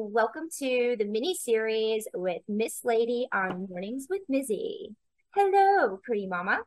Welcome to the mini series with Miss Lady on Mornings with Mizzy. Hello, pretty mama.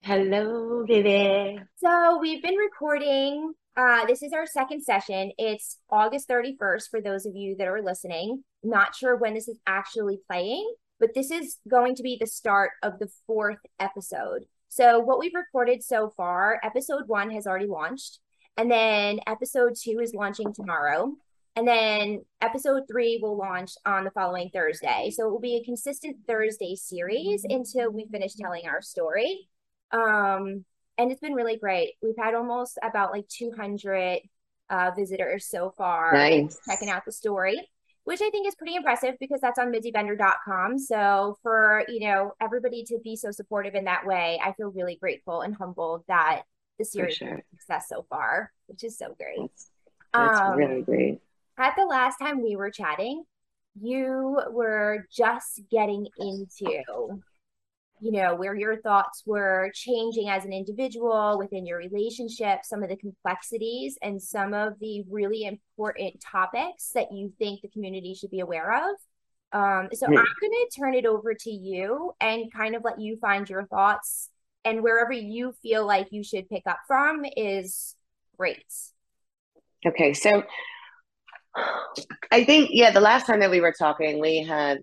Hello, baby. So we've been recording. Uh, this is our second session. It's August 31st for those of you that are listening. Not sure when this is actually playing, but this is going to be the start of the fourth episode. So what we've recorded so far, episode one has already launched, and then episode two is launching tomorrow. And then episode three will launch on the following Thursday. So it will be a consistent Thursday series until we finish telling our story. Um, and it's been really great. We've had almost about like 200 uh, visitors so far Nice. checking out the story, which I think is pretty impressive because that's on mizzybender.com. So for, you know, everybody to be so supportive in that way, I feel really grateful and humbled that the series sure. success so far, which is so great. That's, that's Um, really great. At the last time we were chatting, you were just getting into, you know, where your thoughts were changing as an individual within your relationship, some of the complexities and some of the really important topics that you think the community should be aware of. Um, so Hmm. I'm going to turn it over to you and kind of let you find your thoughts and wherever you feel like you should pick up from is great. Okay, so I think, yeah, the last time that we were talking, we had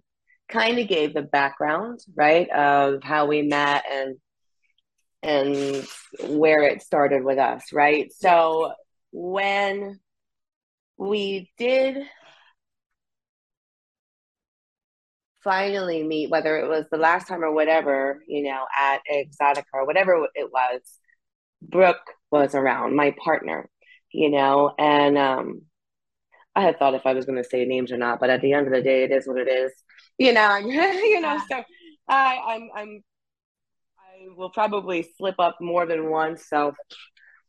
kind of gave the background, right, of how we met and and where it started with us, right? So when we did finally meet, whether it was the last time or whatever, you know, at Exotica or whatever it was, Brooke was around, my partner, you know, and um I had thought if I was going to say names or not, but at the end of the day, it is what it is, you know. you know, so I, I'm, I'm, I will probably slip up more than once, so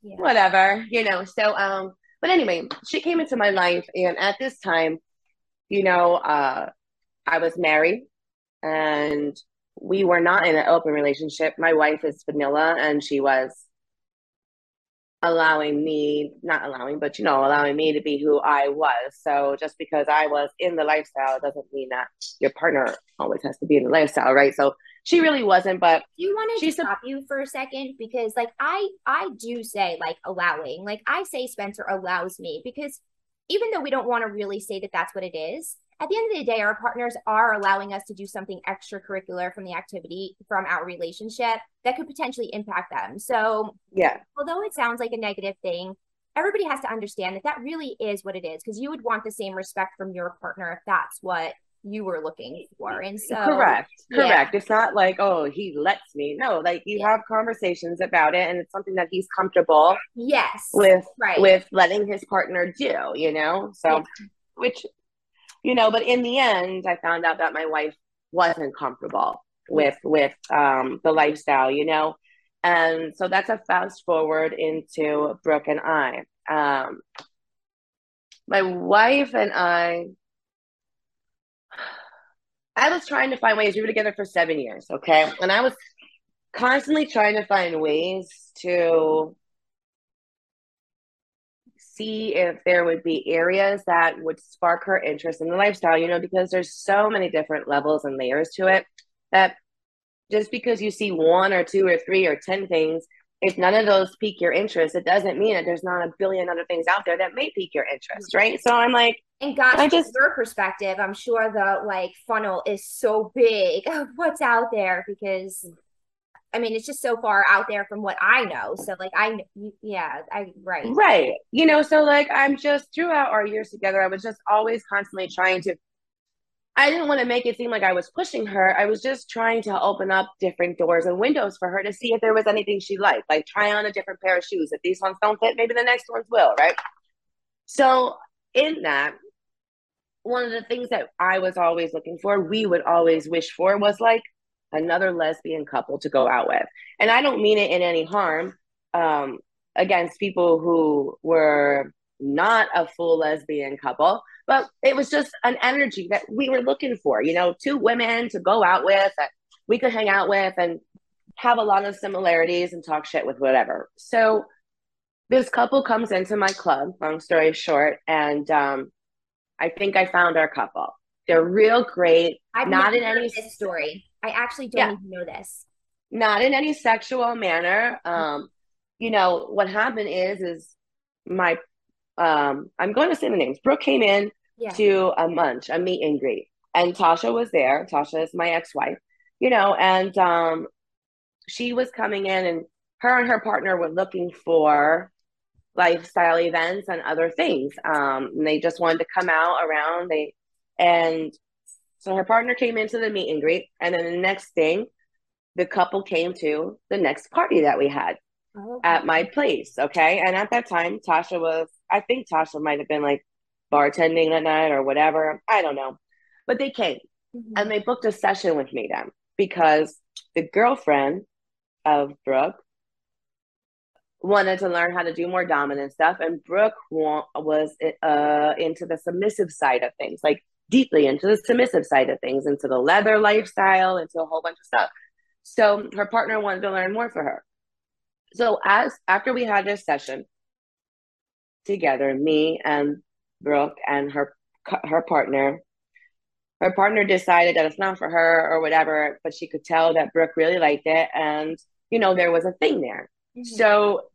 Yeah. whatever, you know. So, um, but anyway, she came into my life, and at this time, you know, uh, I was married, and we were not in an open relationship. My wife is vanilla, and she was allowing me, not allowing, but you know, allowing me to be who I was. So just because I was in the lifestyle doesn't mean that your partner always has to be in the lifestyle, right? So she really wasn't, but Do you want to She's a- stop you for a second? Because like I I do say like allowing, like I say Spencer allows me because even though we don't want to really say that that's what it is, at the end of the day, our partners are allowing us to do something extracurricular from the activity from our relationship that could potentially impact them. So yeah, although it sounds like a negative thing, everybody has to understand that that really is what it is because you would want the same respect from your partner if that's what you were looking for. And so correct, yeah. correct. It's not like, oh, he lets me. No, like you Yeah. have conversations about it and it's something that he's comfortable Yes. with right. with letting his partner do, you know? So Yeah. which you know, but in the end I found out that my wife wasn't comfortable with with um the lifestyle, you know. And so that's a fast forward into Brooke and I. Um my wife and I I was trying to find ways. We were together for seven years, okay? And I was constantly trying to find ways to see if there would be areas that would spark her interest in the lifestyle, you know, because there's so many different levels and layers to it that just because you see one or two or three or 10 things, if none of those pique your interest, it doesn't mean that there's not a billion other things out there that may pique your interest, mm-hmm. right? So I'm like, And gosh, I from just- your perspective, I'm sure the like funnel is so big of what's out there because mm. I mean, it's just so far out there from what I know. So like I yeah, I right. Right. You know, so like I'm just throughout our years together, I was just always constantly trying to I didn't want to make it seem like I was pushing her. I was just trying to open up different doors and windows for her to see if there was anything she liked, like try on a different pair of shoes. If these ones don't fit, maybe the next ones will, right? So, in that, one of the things that I was always looking for, we would always wish for, was like another lesbian couple to go out with. And I don't mean it in any harm um, against people who were not a full lesbian couple, but it was just an energy that we were looking for, you know, two women to go out with that we could hang out with and have a lot of similarities and talk shit with whatever. So this couple comes into my club, long story short, and um, I think I found our couple. They're real great. I've not in any this story. I actually don't Yeah. even know this. not in any sexual manner. Um, you know, what happened is is my um I'm going to say the names. Brooke came in Yeah. to a munch, a meet and greet. And Tasha was there. Tasha is my ex-wife, you know, and um she was coming in and her and her partner were looking for lifestyle events and other things. Um and they just wanted to come out around. They and so her partner came into the meet and greet, and then the next thing, the couple came to the next party that we had Oh, at my place. Okay. And at that time, Tasha was, I think Tasha might have been like bartending that night or whatever. I don't know. But they came Mhm. and they booked a session with me then because the girlfriend of Brooke wanted to learn how to do more dominant stuff. And Brooke wa- was uh, into the submissive side of things, like deeply into the submissive side of things, into the leather lifestyle, into a whole bunch of stuff. So her partner wanted to learn more for her. So as after we had this session together, me and Brooke and her her partner, her partner decided that it's not for her or whatever, but she could tell that Brooke really liked it, and you know there was a thing there. Mhm. So,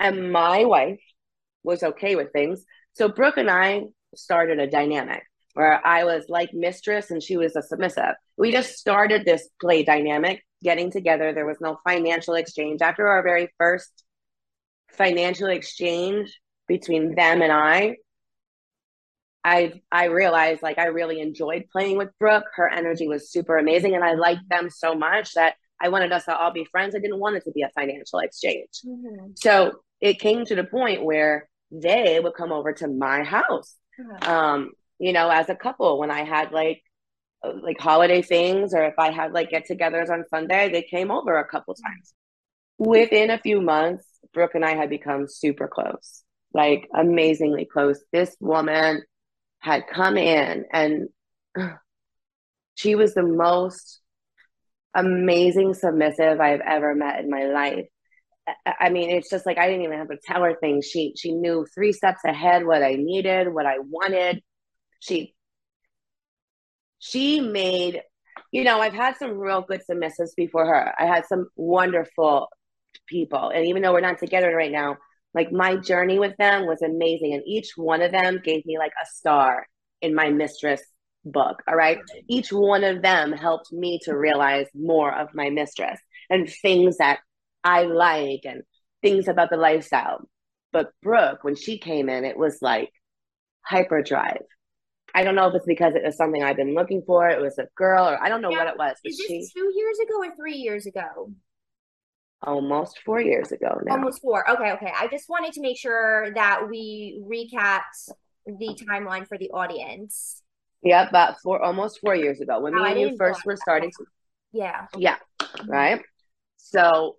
and my wife was okay with things. So Brooke and I started a dynamic where I was like mistress and she was a submissive. We just started this play dynamic, getting together. There was no financial exchange. After our very first financial exchange between them and I, I I realized like I really enjoyed playing with Brooke. Her energy was super amazing, and I liked them so much that I wanted us to all be friends. I didn't want it to be a financial exchange. Mhm. So it came to the point where they would come over to my house, Uh-huh. um, you know, as a couple. When I had like uh, like holiday things, or if I had like get-togethers on Sunday, they came over a couple times. Within a few months, Brooke and I had become super close, like amazingly close. This woman had come in and she was the most amazing submissive I've ever met in my life. I- I mean, it's just like I didn't even have to tell her things. She she knew three steps ahead what I needed, what I wanted. She she made, you know, I've had some real good submissives before her. I had some wonderful people, and even though we're not together right now, like my journey with them was amazing, and each one of them gave me like a star in my mistress book. All right, each one of them helped me to realize more of my mistress and things that I like and things about the lifestyle. But Brooke, when she came in, it was like hyperdrive. I don't know if it's because it was something I've been looking for. It was a girl, or I don't know Now, what it was. Is this she two years ago or three years ago? almost four years ago now. Almost four. Okay, okay. I just wanted to make sure that we recapped the timeline for the audience. Yep, about four almost four years ago when Oh, me and you first were starting to Yeah. yeah, right? So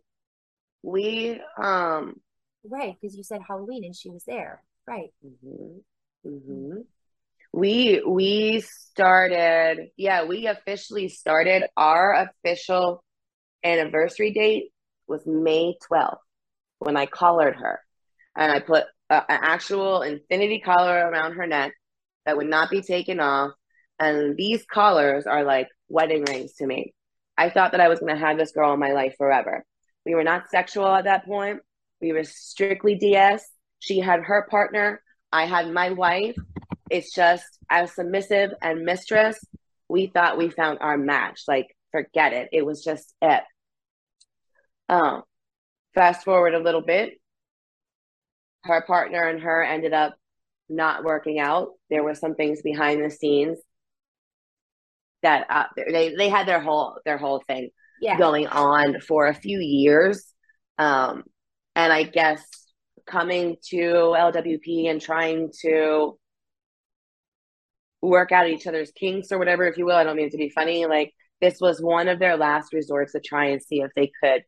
we um Right, because you said Halloween and she was there. Right. mhm, mhm. We we started yeah, we officially started our official anniversary date was May 12th when I collared her and I put a, an actual infinity collar around her neck that would not be taken off. And these collars are like wedding rings to me. I thought that I was going to have this girl in my life forever. We were not sexual at that point. We were strictly DS. She had her partner. I had my wife. It's just as submissive and mistress, we thought we found our match. Like, forget it. It was just it. Um, fast forward a little bit. Her partner and her ended up not working out. There were some things behind the scenes. that uh, they they had their whole their whole thing Yeah. going on for a few years. Um, and I guess coming to LWP and trying to work out each other's kinks or whatever, if you will. I don't mean to be funny. Like this was one of their last resorts to try and see if they could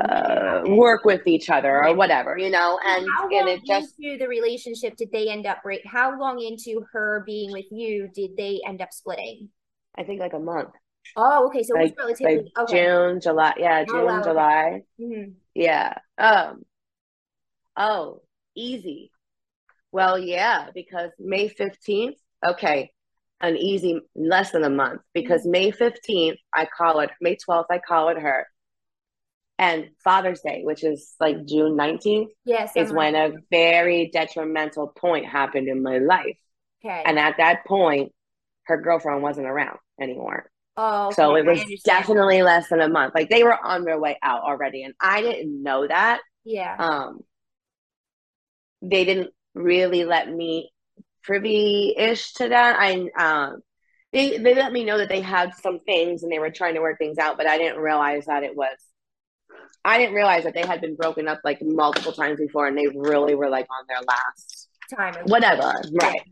uh, work with each other or whatever, you know. And How and long it just into the relationship did they end up break? How long into her being with you did they end up splitting? I think like a month, Oh, okay. So it was like relatively like okay. June, July. Yeah, Oh, June, wow. July. Mhm. Yeah. Um. Oh, easy. Well, yeah, because May 15th, okay, an easy less than a month because May 15th, I call it May 12th, I call it her. And Father's Day, which is like June 19th, Yes. is when a very detrimental point happened in my life. Okay. And at that point, her girlfriend wasn't around anymore. oh, So it was definitely less than a month. Like they were on their way out already. And I didn't know that. Yeah. Um, they didn't really let me privy-ish to that. I um, they they let me know that they had some things and they were trying to work things out, but I didn't realize that it was. I didn't realize that they had been broken up like multiple times before, and they really were like on their last Time. whatever, right?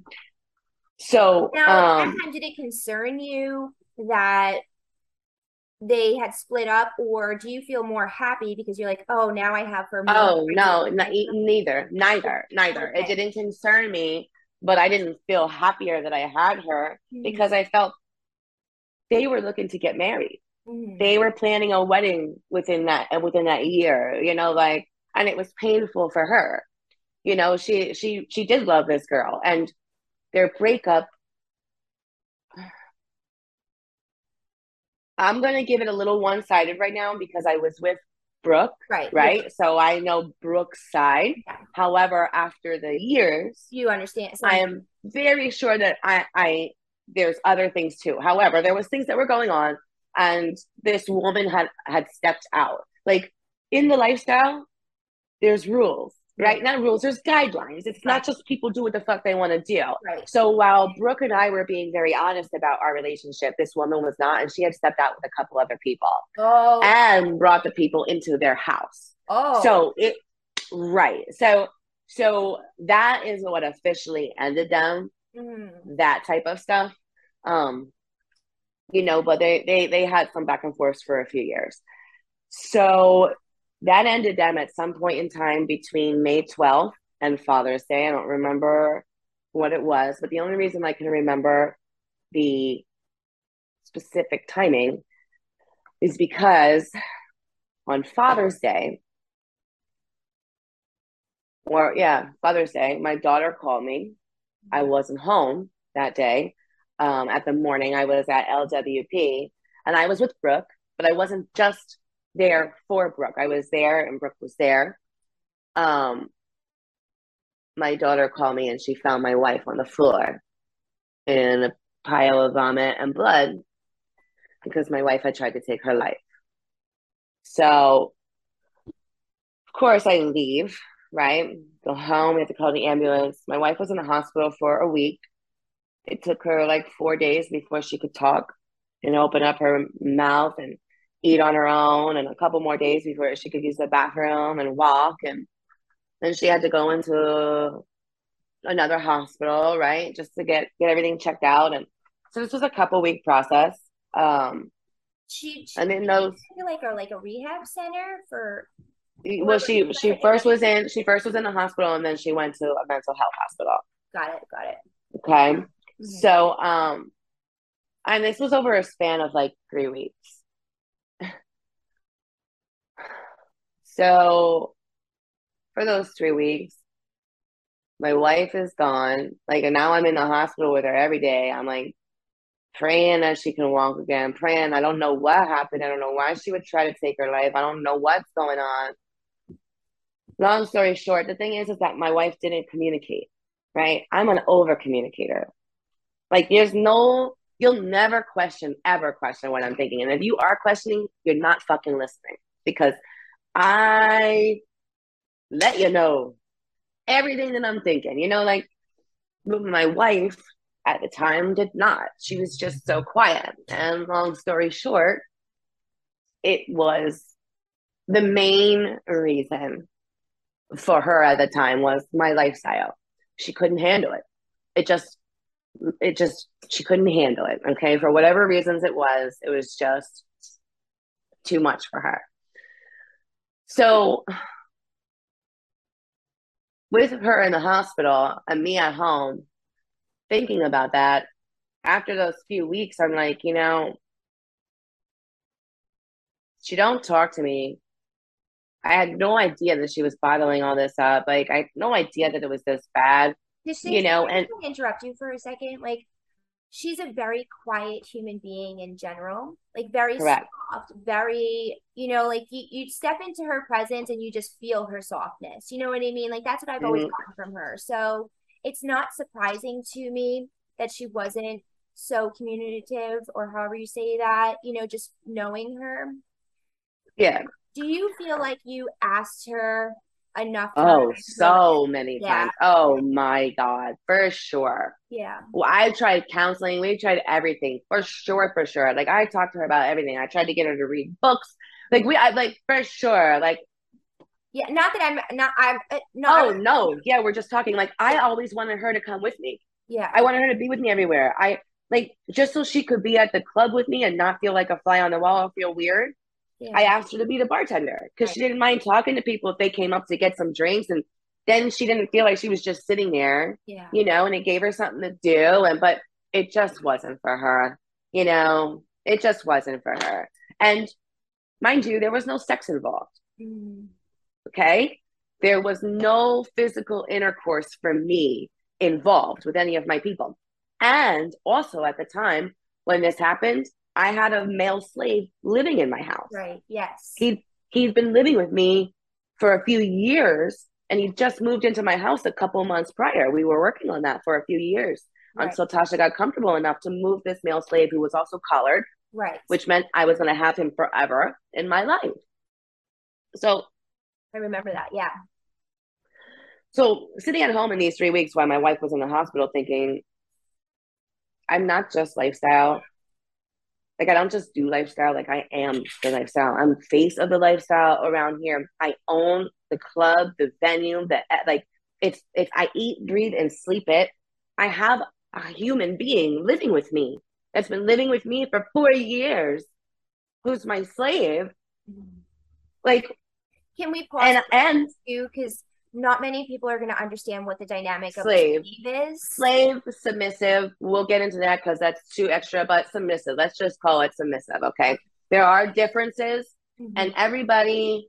So, Now, um, did it concern you that they had split up, or do you feel more happy because you're like, oh, now I have her? oh no, n- neither, neither, neither. It didn't concern me, but I didn't feel happier that I had her Mhm. because I felt they were looking to get married. Mhm. They were planning a wedding within that uh, within that year, you know, like and it was painful for her. You know, she she she did love this girl and their breakup I'm going to give it a little one-sided right now because I was with Brooke, right. right? So I know Brooke's side. Yeah. However, after the years, You understand. So I am very sure that I, I there's other things too. However, there was things that were going on, and this woman had had stepped out. Like in the lifestyle, there's rules, right? Not rules. There's guidelines. It's Right. not just people do what the fuck they want to do. Right. So while Brooke and I were being very honest about our relationship, this woman was not, and she had stepped out with a couple other people Oh. and brought the people into their house. oh. So it right. So so that is what officially ended them Mhm. that type of stuff. Um, you know, but they they they had some back and forth for a few years. So that ended them at some point in time between May 12th and Father's Day. I don't remember what it was, but the only reason I can remember the specific timing is because on Father's Day, or yeah, Father's Day, my daughter called me. I wasn't home that day. Um, at the morning, I was at LWP and I was with Brooke, but I wasn't just there for Brooke. I was there and Brooke was there. Um, my daughter called me and she found my wife on the floor in a pile of vomit and blood because my wife had tried to take her life. So, of course, I leave, right? Go home. We have to call the ambulance. My wife was in the hospital for a week. It took her like four days before she could talk and open up her mouth and eat on her own, and a couple more days before she could use the bathroom and walk. And then she had to go into another hospital, right? Just to get get everything checked out. And so this was a couple week process. Um, She, she and in those like or like a rehab center for well she she first was in she first was in the hospital and then she went to a mental health hospital got it got it okay Mhm. so um and this was over a span of like three weeks so for those three weeks my wife is gone. Like and now i'm in the hospital with her every day. I'm like praying that she can walk again praying. I don't know what happened. I don't know why she would try to take her life. I don't know what's going on. Long story short the thing is is that my wife didn't communicate right? I'm an over communicator like there's no you'll never question ever question what i'm thinking. And if you are questioning you're not fucking listening because i let you know everything that i'm thinking you know like my wife at the time did not. She was just so quiet. And long story short, it was the main reason for her at the time was my lifestyle. She couldn't handle it. It just, it just, she couldn't handle it. Okay. For whatever reasons it was, it was just too much for her. So, with her in the hospital and me at home, thinking about that, after those few weeks, I'm like, you know, she don't talk to me. I had no idea that she was bottling all this up. Like I had no idea that it was this bad. you know, and interrupt you for a second. Like she's a very quiet human being in general. Like very correct. soft, very, you know, like you you step into her presence and you just feel her softness. You know what I mean? Like that's what I've mm-hmm. always gotten from her. So it's not surprising to me that she wasn't so communicative or however you say that, you know, just knowing her. Yeah do you feel like you asked her enough oh so many yeah. times. Oh my god for sure. Yeah. Well i tried counseling. We tried everything for sure for sure. Like i talked to her about everything. I tried to get her to read books. Like we i like for sure like yeah not that i'm not i'm uh, no oh I'm, no. Yeah we're just talking. Like i always wanted her to come with me. Yeah. I wanted her to be with me everywhere. I like just so she could be at the club with me and not feel like a fly on the wall or feel weird yeah. I asked her to be the bartender because right. she didn't mind talking to people if they came up to get some drinks and then she didn't feel like she was just sitting there. Yeah. You know, and it gave her something to do and but it just wasn't for her. You know, it just wasn't for her. And mind you, there was no sex involved. Mm. Okay? There was no physical intercourse for me involved with any of my people. And also at the time when this happened, I had a male slave living in my house. Right. Yes. He he's been living with me for a few years and he just moved into my house a couple months prior. We were working on that for a few years right. until Tasha got comfortable enough to move this male slave who was also collared. Right. Which meant I was going to have him forever in my life. So I remember that. Yeah. So sitting at home in these three weeks while my wife was in the hospital thinking, I'm not just lifestyle. Like I don't just do lifestyle, like I am the lifestyle. I'm face of the lifestyle around here. I own the club, the venue, the eh, like it's it's I eat, breathe, and sleep it. I have a human being living with me that's been living with me for four years, who's my slave. Mm-hmm. Like, can we pause and and you because not many people are going to understand what the dynamic slave. of slave is. Slave, submissive. We'll get into that because that's too extra, but submissive. Let's just call it submissive. Okay. There are differences, mm-hmm. and everybody,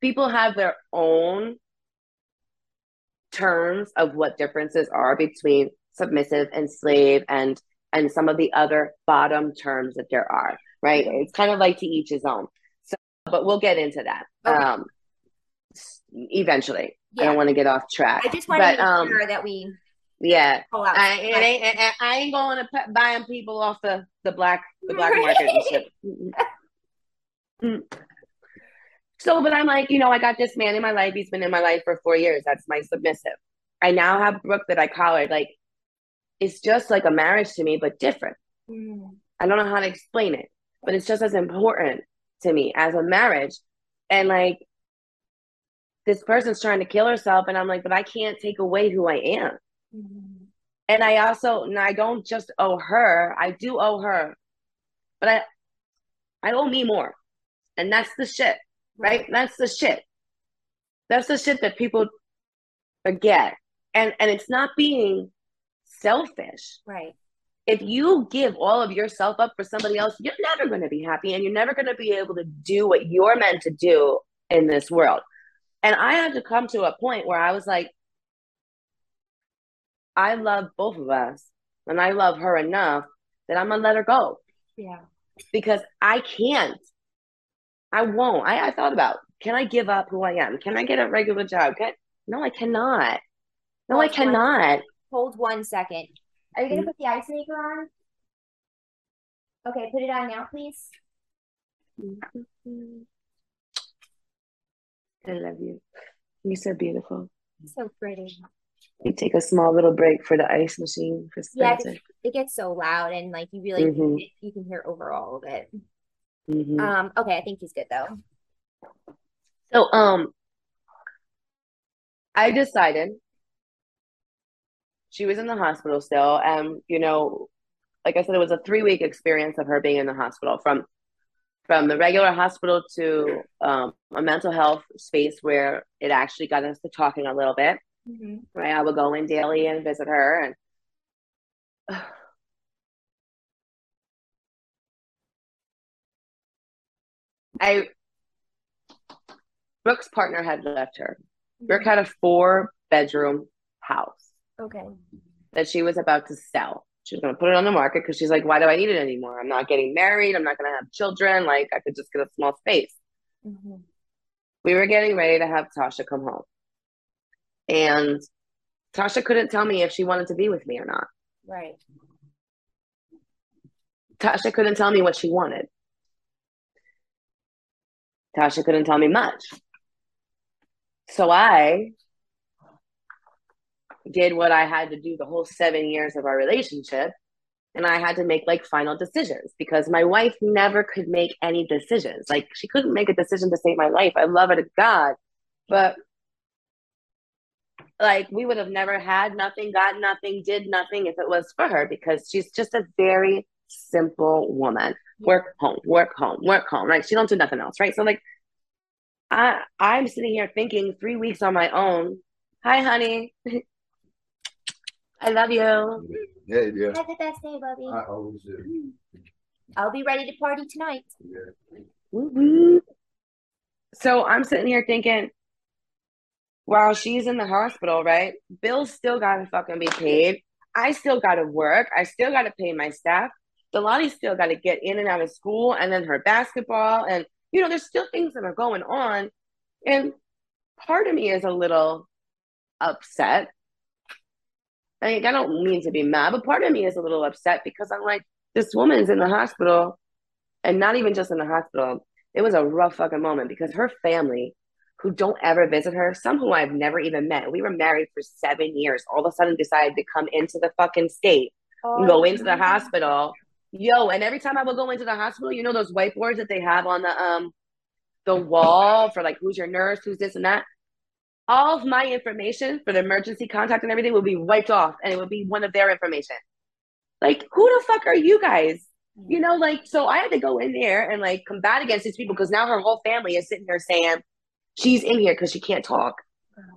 people have their own terms of what differences are between submissive and slave and and some of the other bottom terms that there are right it's kind of like to each his own so but we'll get into that okay. um eventually yeah. I don't want to get off track. I just want but, to make um, sure that we yeah. I, ain't, I ain't going to buying people off the the black the black market. So, but I'm like, you know, I got this man in my life. He's been in my life for four years. That's my submissive. I now have Brooke that I collared. Like, it's just like a marriage to me, but different. Mm. I don't know how to explain it, but it's just as important to me as a marriage. And like, this person's trying to kill herself and i'm like but i can't take away who i am. Mm-hmm. and i also and i don't just owe her i do owe her. But i i owe me more. And that's the shit right, right? that's the shit. That's the shit that people forget. And and it's not being selfish. Right. If you give all of yourself up for somebody else you're never going to be happy and you're never going to be able to do what you're meant to do in this world and I had to come to a point where I was like, I love both of us and I love her enough that I'm gonna let her go. Yeah. Because I can't. I won't. I, I thought about can I give up who I am? Can I get a regular job? Can, no, I cannot. No, Hold I cannot. One, hold one second. Are you gonna mm-hmm. put the ice maker on? Okay, put it on now, please. Mm-hmm. I love you. You're so beautiful. So pretty. You take a small little break for the ice machine for Yeah, it gets so loud and like you really Mhm. you can hear over all of it. Mhm. Um, okay, I think he's good though. So, um, I decided she was in the hospital still, and you know, like I said, it was a three week experience of her being in the hospital from from the regular hospital to um, a mental health space where it actually got us to talking a little bit. Mhm. Right, I would go in daily and visit her, and I Brooke's partner had left her. Brooke had a four bedroom house Okay. that she was about to sell. She was going to put it on the market because she's like, why do I need it anymore? I'm not getting married. I'm not going to have children. Like, I could just get a small space. Mhm. We were getting ready to have Tasha come home. And Tasha couldn't tell me if she wanted to be with me or not. Right. Tasha couldn't tell me what she wanted. Tasha couldn't tell me much. So I did what I had to do the whole seven years of our relationship. And I had to make like final decisions because my wife never could make any decisions. Like she couldn't make a decision to save my life. I love her to God. But like we would have never had nothing, got nothing, did nothing if it was for her because she's just a very simple woman. Work home, work home, work home. Right? She don't do nothing else, right? So like I I'm sitting here thinking three weeks on my own. Hi, honey. I love you. Yeah, yeah. Have the best day, Bubby. I always do. I'll be ready to party tonight. Yeah. Woo woo. So I'm sitting here thinking, while she's in the hospital, right? Bills still gotta fucking be paid. I still gotta work. I still gotta pay my staff. Delani still gotta get in and out of school and then her basketball. And, you know, there's still things that are going on. And part of me is a little upset. Like, I don't mean to be mad, but part of me is a little upset because I'm like, this woman's in the hospital and not even just in the hospital. It was a rough fucking moment because her family, who don't ever visit her, some who I've never even met, we were married for seven years, all of a sudden decided to come into the fucking state and go into the hospital. Yo, and every time I would go into the hospital, you know those whiteboards that they have on the um the wall for like who's your nurse, who's this and that. All of my information for the emergency contact and everything will be wiped off, and it would be one of their information. Like, who the fuck are you guys? You know, like, so I had to go in there and like combat against these people because now her whole family is sitting there saying she's in here because she can't talk.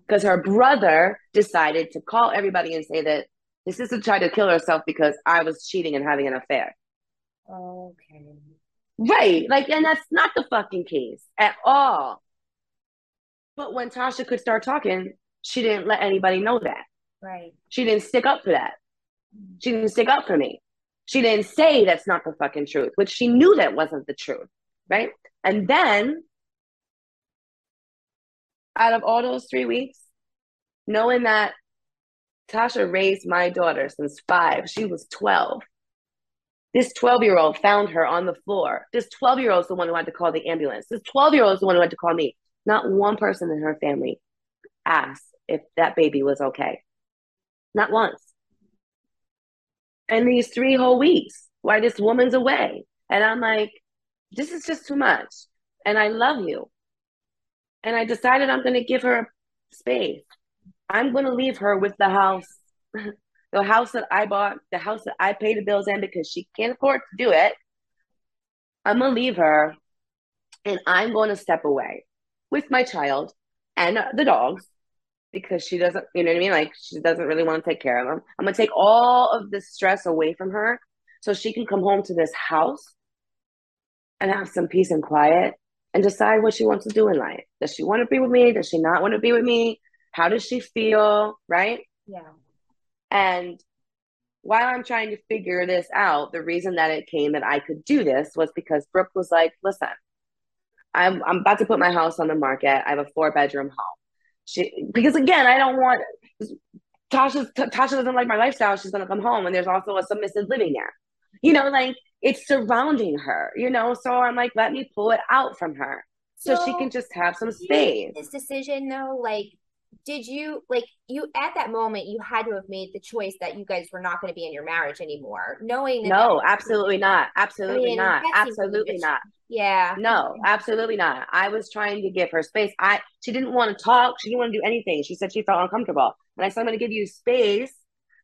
Because her brother decided to call everybody and say that this sister tried to kill herself because I was cheating and having an affair. Okay. Right. Like, and that's not the fucking case at all. But when Tasha could start talking, she didn't let anybody know that. Right. She didn't stick up for that. She didn't stick up for me. She didn't say that's not the fucking truth, which she knew that wasn't the truth. Right. And then, out of all those three weeks, knowing that Tasha raised my daughter since five, she was 12. This 12 year old found her on the floor. This 12 year old is the one who had to call the ambulance. This 12 year old is the one who had to call me. Not one person in her family asked if that baby was okay. Not once. And these three whole weeks why this woman's away. And I'm like, this is just too much. And I love you. And I decided I'm going to give her space. I'm going to leave her with the house, the house that I bought, the house that I pay the bills in because she can't afford to do it. I'm going to leave her and I'm going to step away with my child and the dogs because she doesn't, you know what I mean? Like she doesn't really want to take care of them. I'm going to take all of this stress away from her so she can come home to this house and have some peace and quiet and decide what she wants to do in life. Does she want to be with me? Does she not want to be with me? How does she feel? Right? Yeah. And while I'm trying to figure this out, the reason that it came that I could do this was because Brooke was like, listen, I'm I'm about to put my house on the market. I have a four bedroom home. She because again, I don't want Tasha Tasha doesn't like my lifestyle. She's gonna come home and there's also a submissive living there. You know, like it's surrounding her, you know. So I'm like, let me pull it out from her so, she can just have some space. This decision though, like did you like you at that moment you had to have made the choice that you guys were not going to be in your marriage anymore knowing that No, absolutely not. Absolutely mean, not. that seems really Absolutely not. yeah No, absolutely not. I was trying to give her space. I she didn't want to talk. She didn't want to do anything. She said she felt uncomfortable. And I said, I'm going to give you space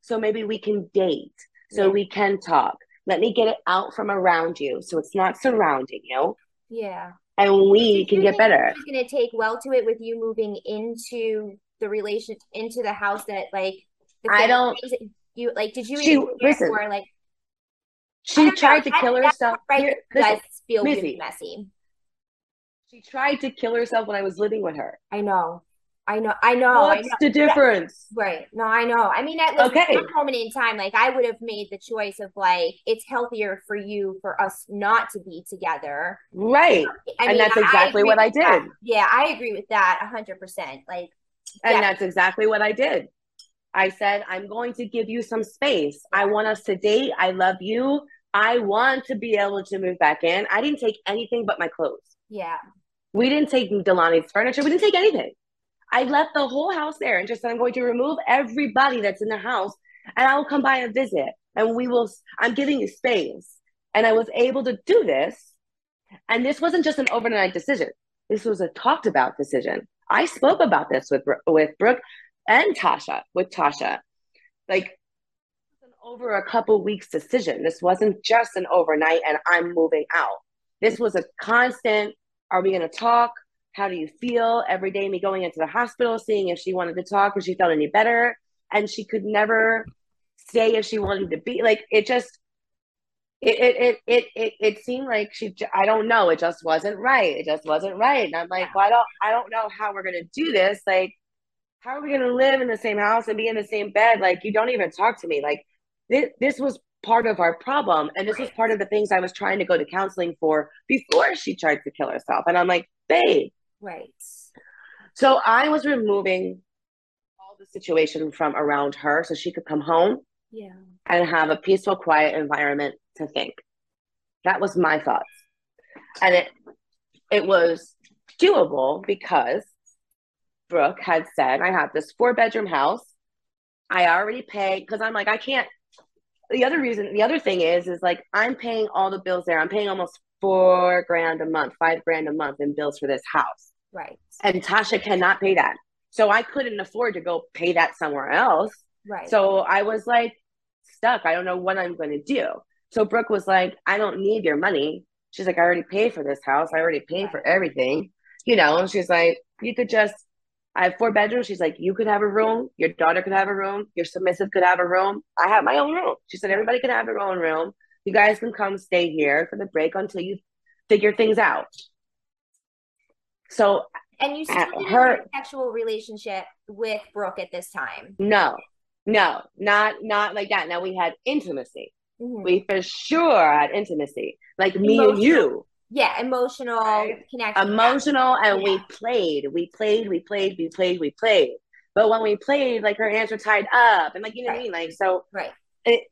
so maybe we can date. So Yeah. we can talk. Let me get it out from around you so it's not surrounding you. yeah And we can get better. She's going to take well to it with you moving into the relation into the house that like the I don't- you like did you She- even listen. or like She don't know, tried to kill herself. right Here- listen, feel Mizzy. messy she tried to kill herself when I was living with her. I know I know I know I What's know the difference? Right. No, I know. I mean, at listen, Okay. moment in time, like I would have made the choice of like it's healthier for you for us not to be together. Right. I And mean, that's exactly agree what I with that. did. Yeah, I agree with that a hundred percent. Like, And yeah, that's exactly what I did. I said, I'm going to give you some space. I want us to date. I love you. I want to be able to move back in. I didn't take anything but my clothes. yeah, We didn't take Delani's furniture. We didn't take anything. I left the whole house there and just said, I'm going to remove everybody that's in the house and I will come by and visit. And we will, I'm giving you space. And I was able to do this. And this wasn't just an overnight decision. This was a talked about decision. I spoke about this with with Brooke and Tasha, with Tasha. Like over a couple weeks decision. This wasn't just an overnight and I'm moving out. This was a constant, are we gonna talk? How do you feel? Every day me going into the hospital, seeing if she wanted to talk or she felt any better. And she could never say if she wanted to be like it just it it it it it, it seemed like she i don't know, it just wasn't right. It just wasn't right. And I'm like, well, I don't I don't know how we're gonna do this. Like, how are we gonna live in the same house and be in the same bed? Like, you don't even talk to me. Like this this was part of our problem. And this was part of the things I was trying to go to counseling for before she tried to kill herself. And I'm like, babe. Right. So I was removing all the situation from around her so she could come home Yeah, and have a peaceful, quiet environment to think. That was my thoughts. And it it was doable because Brooke had said, I have this four bedroom house. I already pay because I'm like, I can't the other reason the other thing is is like I'm paying all the bills there. I'm paying almost four grand a month, five grand a month in bills for this house. right, And Tasha cannot pay that. So I couldn't afford to go pay that somewhere else. right. So I was like stuck. I don't know what I'm going to do. So Brooke was like, I don't need your money. She's like, I already paid for this house. I already paid for everything. You know, and she's like, you could just, I have four bedrooms. She's like, you could have a room. Your daughter could have a room. Your submissive could have a room. I have my own room. She said, everybody can have their own room. You guys can come stay here for the break until you figure things out. So and you still her- sexual relationship with Brooke at this time. no, no, not not like that. Now we had intimacy. Mhm. We for sure had intimacy, like me and you, yeah, emotional Right. connection. emotional, and we played, we played, we played, we played, we played. But when we played, like her hands were tied up, and like you know what I mean, like so Right. it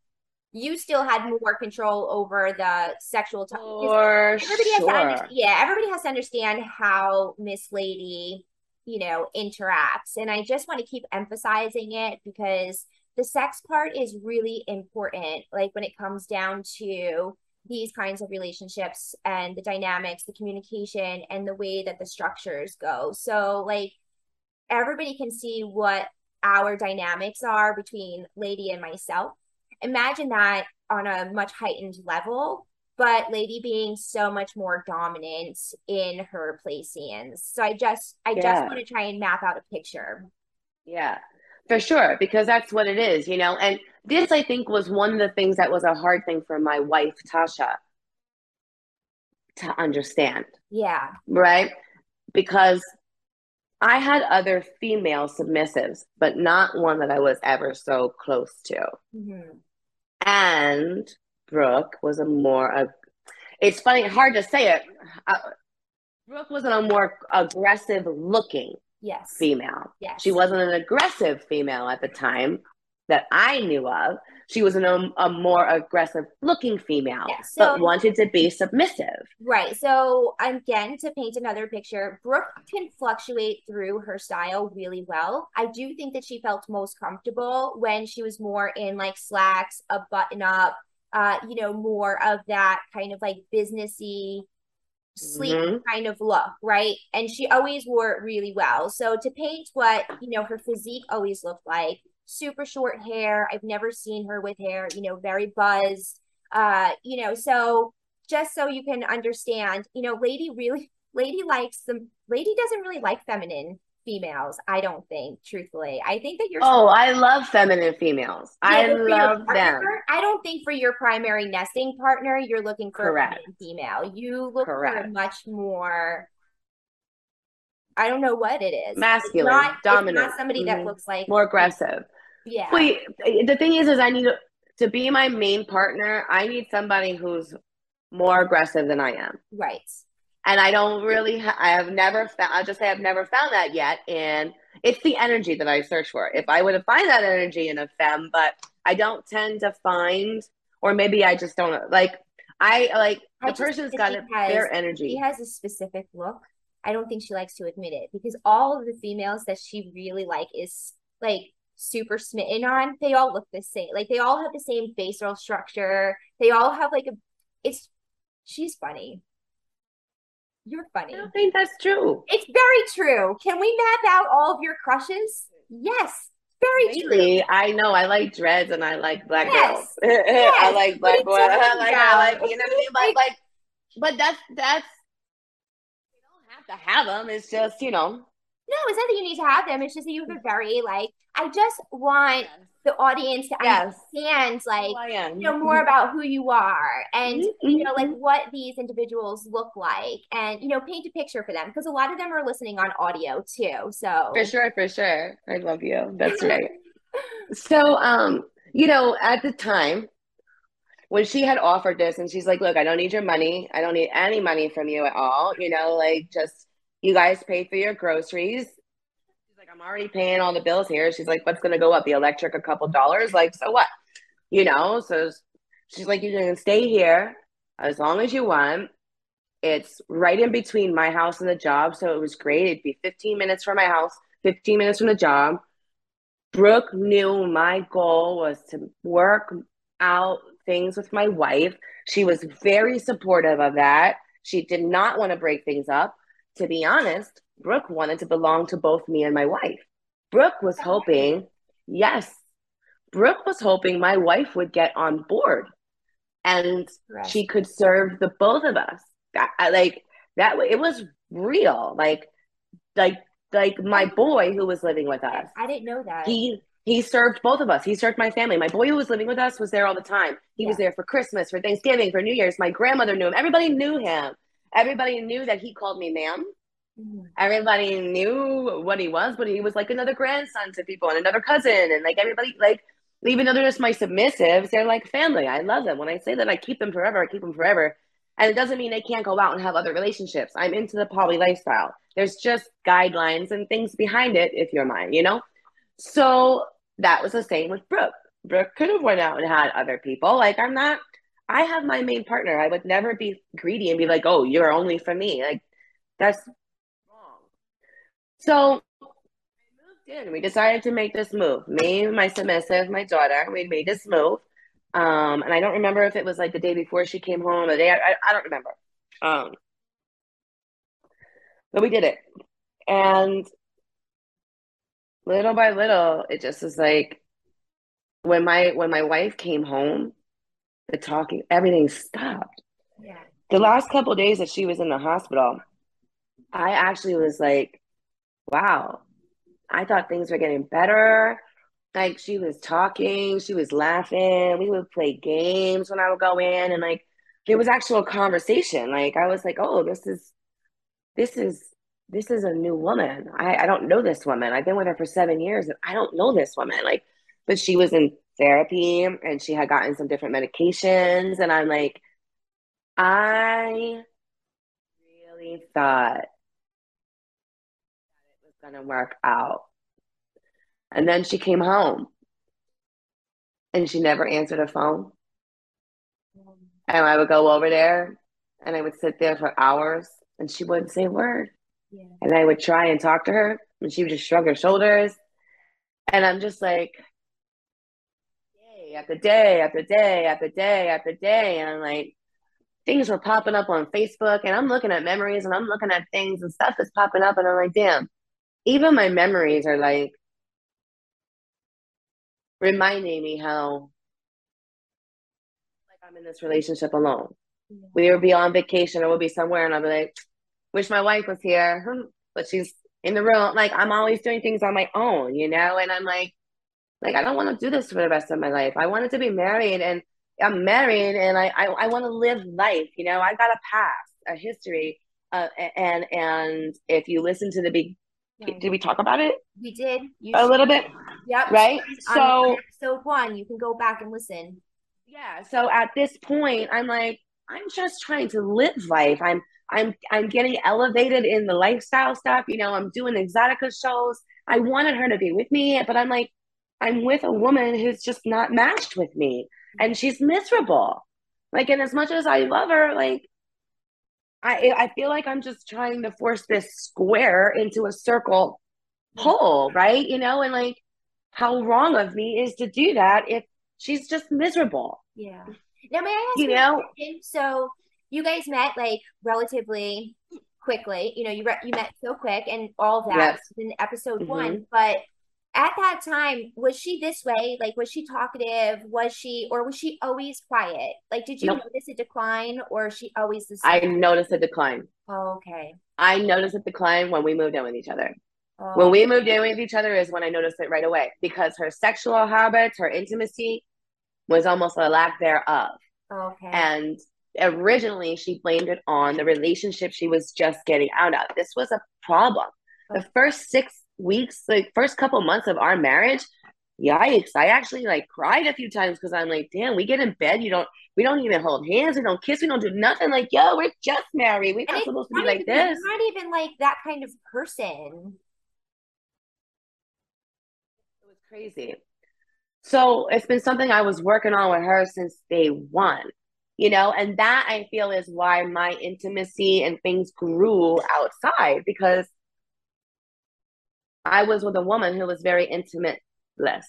You still had more control over the sexual for everybody has to sure. under- yeah everybody has to understand how miss lady you know interacts. And i just want to keep emphasizing it because the sex part is really important like when it comes down to these kinds of relationships and the dynamics the communication and the way that the structures go. So like everybody can see what our dynamics are between lady and myself imagine that on a much heightened level but lady being so much more dominant in her play scenes so i just i just want to try and map out a picture Yeah, for sure, because that's what it is, you know. And this, I think, was one of the things that was a hard thing for my wife, Tasha, to understand. yeah right? Because I had other female submissives, but not one that I was ever so close to. Mhm. And Brooke was a more, uh, it's funny, hard to say it. Uh, Brooke wasn't a more aggressive looking yes female. yes She wasn't an aggressive female at the time, that I knew of. She was an, a more aggressive looking female, Yeah, so- but wanted to be submissive. Right. So again, to paint another picture, Brooke can fluctuate through her style really well. I do think that she felt most comfortable when she was more in like slacks, a button up, uh, you know, more of that kind of like businessy, sleek Mhm. kind of look, right? And she always wore it really well. So to paint what, you know, her physique always looked like, super short hair. I've never seen her with hair, you know, very buzzed. Uh, you know, so just so you can understand, you know, Lady really Lady likes the Lady doesn't really like feminine females, I don't think, truthfully. I think that you're Oh, I love feminine females. Yeah, I for love them. I don't think for your primary nesting partner, you're looking for Correct. a feminine female. You look for a much more. I don't know what it is. Masculine, not- dominant. not somebody that Mhm. looks like More aggressive. Yeah. Wait, the thing is, is I need to to be my main partner. I need somebody who's more aggressive than I am, Right. and I don't really. Ha- I have never found. I'll just say I've never found that yet, and it's the energy that I search for. If I would have find that energy in a femme, but I don't tend to find, or maybe I just don't like. I like the person's got a, has- their She has a specific look. I don't think she likes to admit it because all of the females that she really like is like super smitten on. They all look the same. Like they all have the same facial structure. They all have like a. It's. She's funny. You're funny. I don't think that's true. It's very true. Can we map out all of your crushes? Yes, very true. I know I like dreads and I like black Yes. girls. I like black boys. I like, I like, you know what I mean? But like, but that's that's. You don't have to have them. It's just you know. No, it's not that you need to have them. It's just that you have a very like. I just want the audience to Yes. understand like Who I am. you know more about who you are and Mhm, you know like mhm. what these individuals look like and you know paint a picture for them because a lot of them are listening on audio too so For sure, for sure. I love you. That's right. So, um, you know, at the time when she had offered this, and she's like, "Look, I don't need your money. I don't need any money from you at all. You know, like just you guys pay for your groceries." She's like, "I'm already paying all the bills here." She's like, "What's gonna go up? The electric, a couple dollars? Like, so what? You know?" So she's like, "You can stay here as long as you want." It's right in between my house and the job, so it was great. It'd be 15 minutes from my house, 15 minutes from the job. Brooke knew my goal was to work out things with my wife. She was very supportive of that. She did not want to break things up. To be honest, Brooke wanted to belong to both me and my wife. Brooke was hoping, yes, Brooke was hoping my wife would get on board and Correct. she could serve the both of us. That, I- like that, it was real. Like, like, like my boy who was living with us I didn't know that he he served both of us. He served my family. My boy who was living with us was there all the time. He was there for Christmas, for Thanksgiving, for New Year's. My grandmother knew him. Everybody knew him. Everybody knew that he called me ma'am. Mhm. Everybody knew what he was, but he was like another grandson to people and another cousin. And like everybody, like, even though they're just my submissives, they're like family. I love them. When I say that I keep them forever, I keep them forever. And it doesn't mean they can't go out and have other relationships. I'm into the poly lifestyle. There's just guidelines and things behind it if you're mine, you know? So that was the same with Brooke. Brooke could have went out and had other people. Like I'm not I have my main partner. I would never be greedy and be like, oh, you're only for me. Like that's wrong. So I moved in. We decided to make this move. Me, my submissive, my daughter, we made this move. Um, and I don't remember if it was like the day before she came home or the day I, I don't remember. Um, but we did it. And little by little, it just was like when my when my wife came home, the talking, everything stopped. yeah The last couple days that she was in the hospital, I actually was like, wow, I thought things were getting better. Like she was talking, she was laughing. We would play games when I would go in, and like there was actual conversation. Like I was like, oh, this is this is this is a new woman. I, I don't know this woman. I've been with her for seven years and I don't know this woman. Like, but she was in therapy and she had gotten some different medications. And I'm like, I really thought it was gonna work out. And then she came home. and she never answered her phone. And I would go over there and I would sit there for hours and she wouldn't say a word. Yeah. And I would try and talk to her and she would just shrug her shoulders. And I'm just like, after day after day after day after day. And like, things were popping up on Facebook and I'm looking at memories and I'm looking at things and stuff that's popping up. And I'm like, damn, even my memories are like reminding me how like I'm in this relationship alone. Yeah. We would be on vacation or we'll be somewhere and I'll be like, wish my wife was here, hmm, but she's in the room. Like I'm always doing things on my own, you know? And I'm like, like I don't want to do this for the rest of my life. I wanted to be married and I'm married and I I, I want to live life, you know. I got a past, a history, uh, and and if you listen to the big, Right. did we talk about it We did. You a little bit? Yep. Right. On So episode one, you can go back and listen. yeah. So at this point, I'm like, I'm just trying to live life. I'm I'm I'm getting elevated in the lifestyle stuff. You know, I'm doing Exxxotica shows. I wanted her to be with me, but I'm like, I'm with a woman who's just not matched with me, and she's miserable. Like, and as much as I love her, like, I I feel like I'm just trying to force this square into a circle hole, right? You know, and like, how wrong of me is to do that if she's just miserable, Yeah. Now, may I ask you you know? question? So, you guys met like relatively quickly. You know, you re you met so quick, and all that Yes. in episode Mhm. one. But at that time, was she this way? Like, was she talkative? Was she, or was she always quiet? Like, did you Nope. notice a decline, or she always the I noticed a decline. Oh, okay. I noticed a decline when we moved in with each other. Oh, When we moved in with each other is when I noticed it right away because her sexual habits, her intimacy was almost a lack thereof. okay. And originally she blamed it on the relationship she was just getting out of. This was a problem. The oh. first six weeks, like first couple months of our marriage, yikes. I actually like cried a few times because I'm like, damn, we get in bed, you don't we don't even hold hands, we don't kiss, we don't do nothing. Like, yo, we're just married. We're not supposed to be like even, this. not even like that kind of person. It was crazy. So it's been something I was working on with her since day one, you know, and that I feel is why my intimacy and things grew outside because I was with a woman who was very intimate less.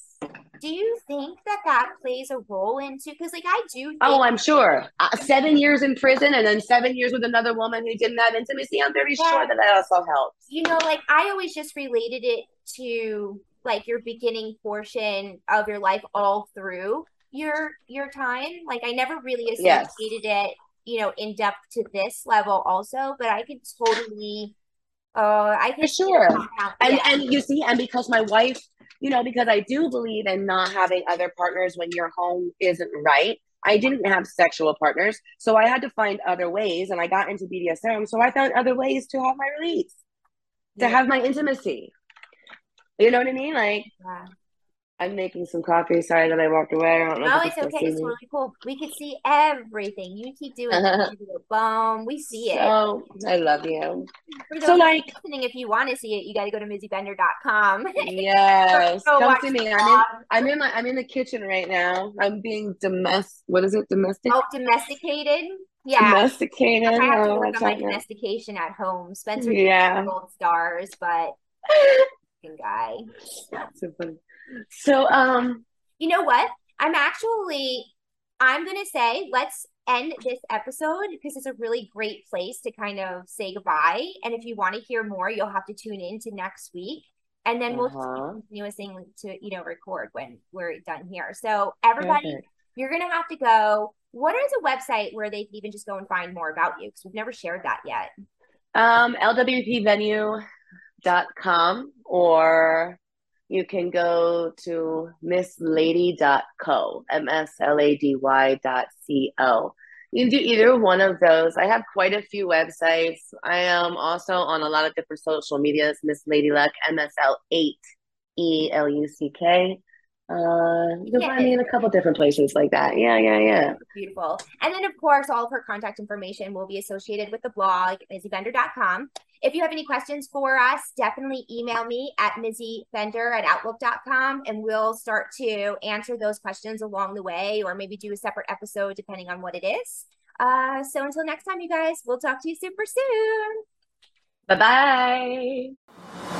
Do you think that that plays a role into, because like I do think Oh, I'm sure. Uh, seven years in prison and then seven years with another woman who didn't have intimacy. I'm very Yeah. sure that that also helps. you know, like I always just related it to like your beginning portion of your life all through your your time. Like I never really Yes. associated it, you know, in depth to this level also, but I could totally uh I For sure. And yeah. and you see, and because my wife, you know, because I do believe in not having other partners when your home isn't right. I didn't have sexual partners, so I had to find other ways, and I got into BDSM, so I found other ways to have my release, to Yeah. have my intimacy. You know what I mean? Like Yeah. I'm making some coffee. Sorry that I walked away. I don't know oh, No, it's okay. It's totally cool. We could see everything. You keep doing it. Boom. We see it. So I love you. So like, listening, if you want to see it, you got to go to mizzybender.com. yes, Go come to me. I'm in. I'm in my. I'm in the kitchen right now. I'm being domestic. What is it? Domestic. Oh, domesticated. Yeah. Domesticated. I have to Oh, work that's on my not domestication at home. Spencer Yeah. gold stars, but fucking guy. so funny. So um, You know what? I'm actually I'm gonna say let's end this episode because it's a really great place to kind of say goodbye. And if you want to hear more, you'll have to tune in to next week. And then we'll Uh-huh. continue thing to, you know, record when we're done here. So everybody, perfect. you're gonna have to go. What is a website where they can even just go and find more about you? Because we've never shared that yet. um, lwpvenue.com or you can go to mslady.co, M-S-L-A-D-Y dot C-O. You can do either one of those. I have quite a few websites. I am also on a lot of different social medias, Miss Lady Luck, M-S-L-8-E-L-U-C-K. Uh, you can Yeah. find me in a couple different places like that. Yeah, yeah, yeah. Beautiful. And then, of course, all of her contact information will be associated with the blog, mizzybender.com. If you have any questions for us, definitely email me at mizzybender at outlook.com and we'll start to answer those questions along the way or maybe do a separate episode depending on what it is. Uh, so until next time, you guys, we'll talk to you super soon. Bye bye.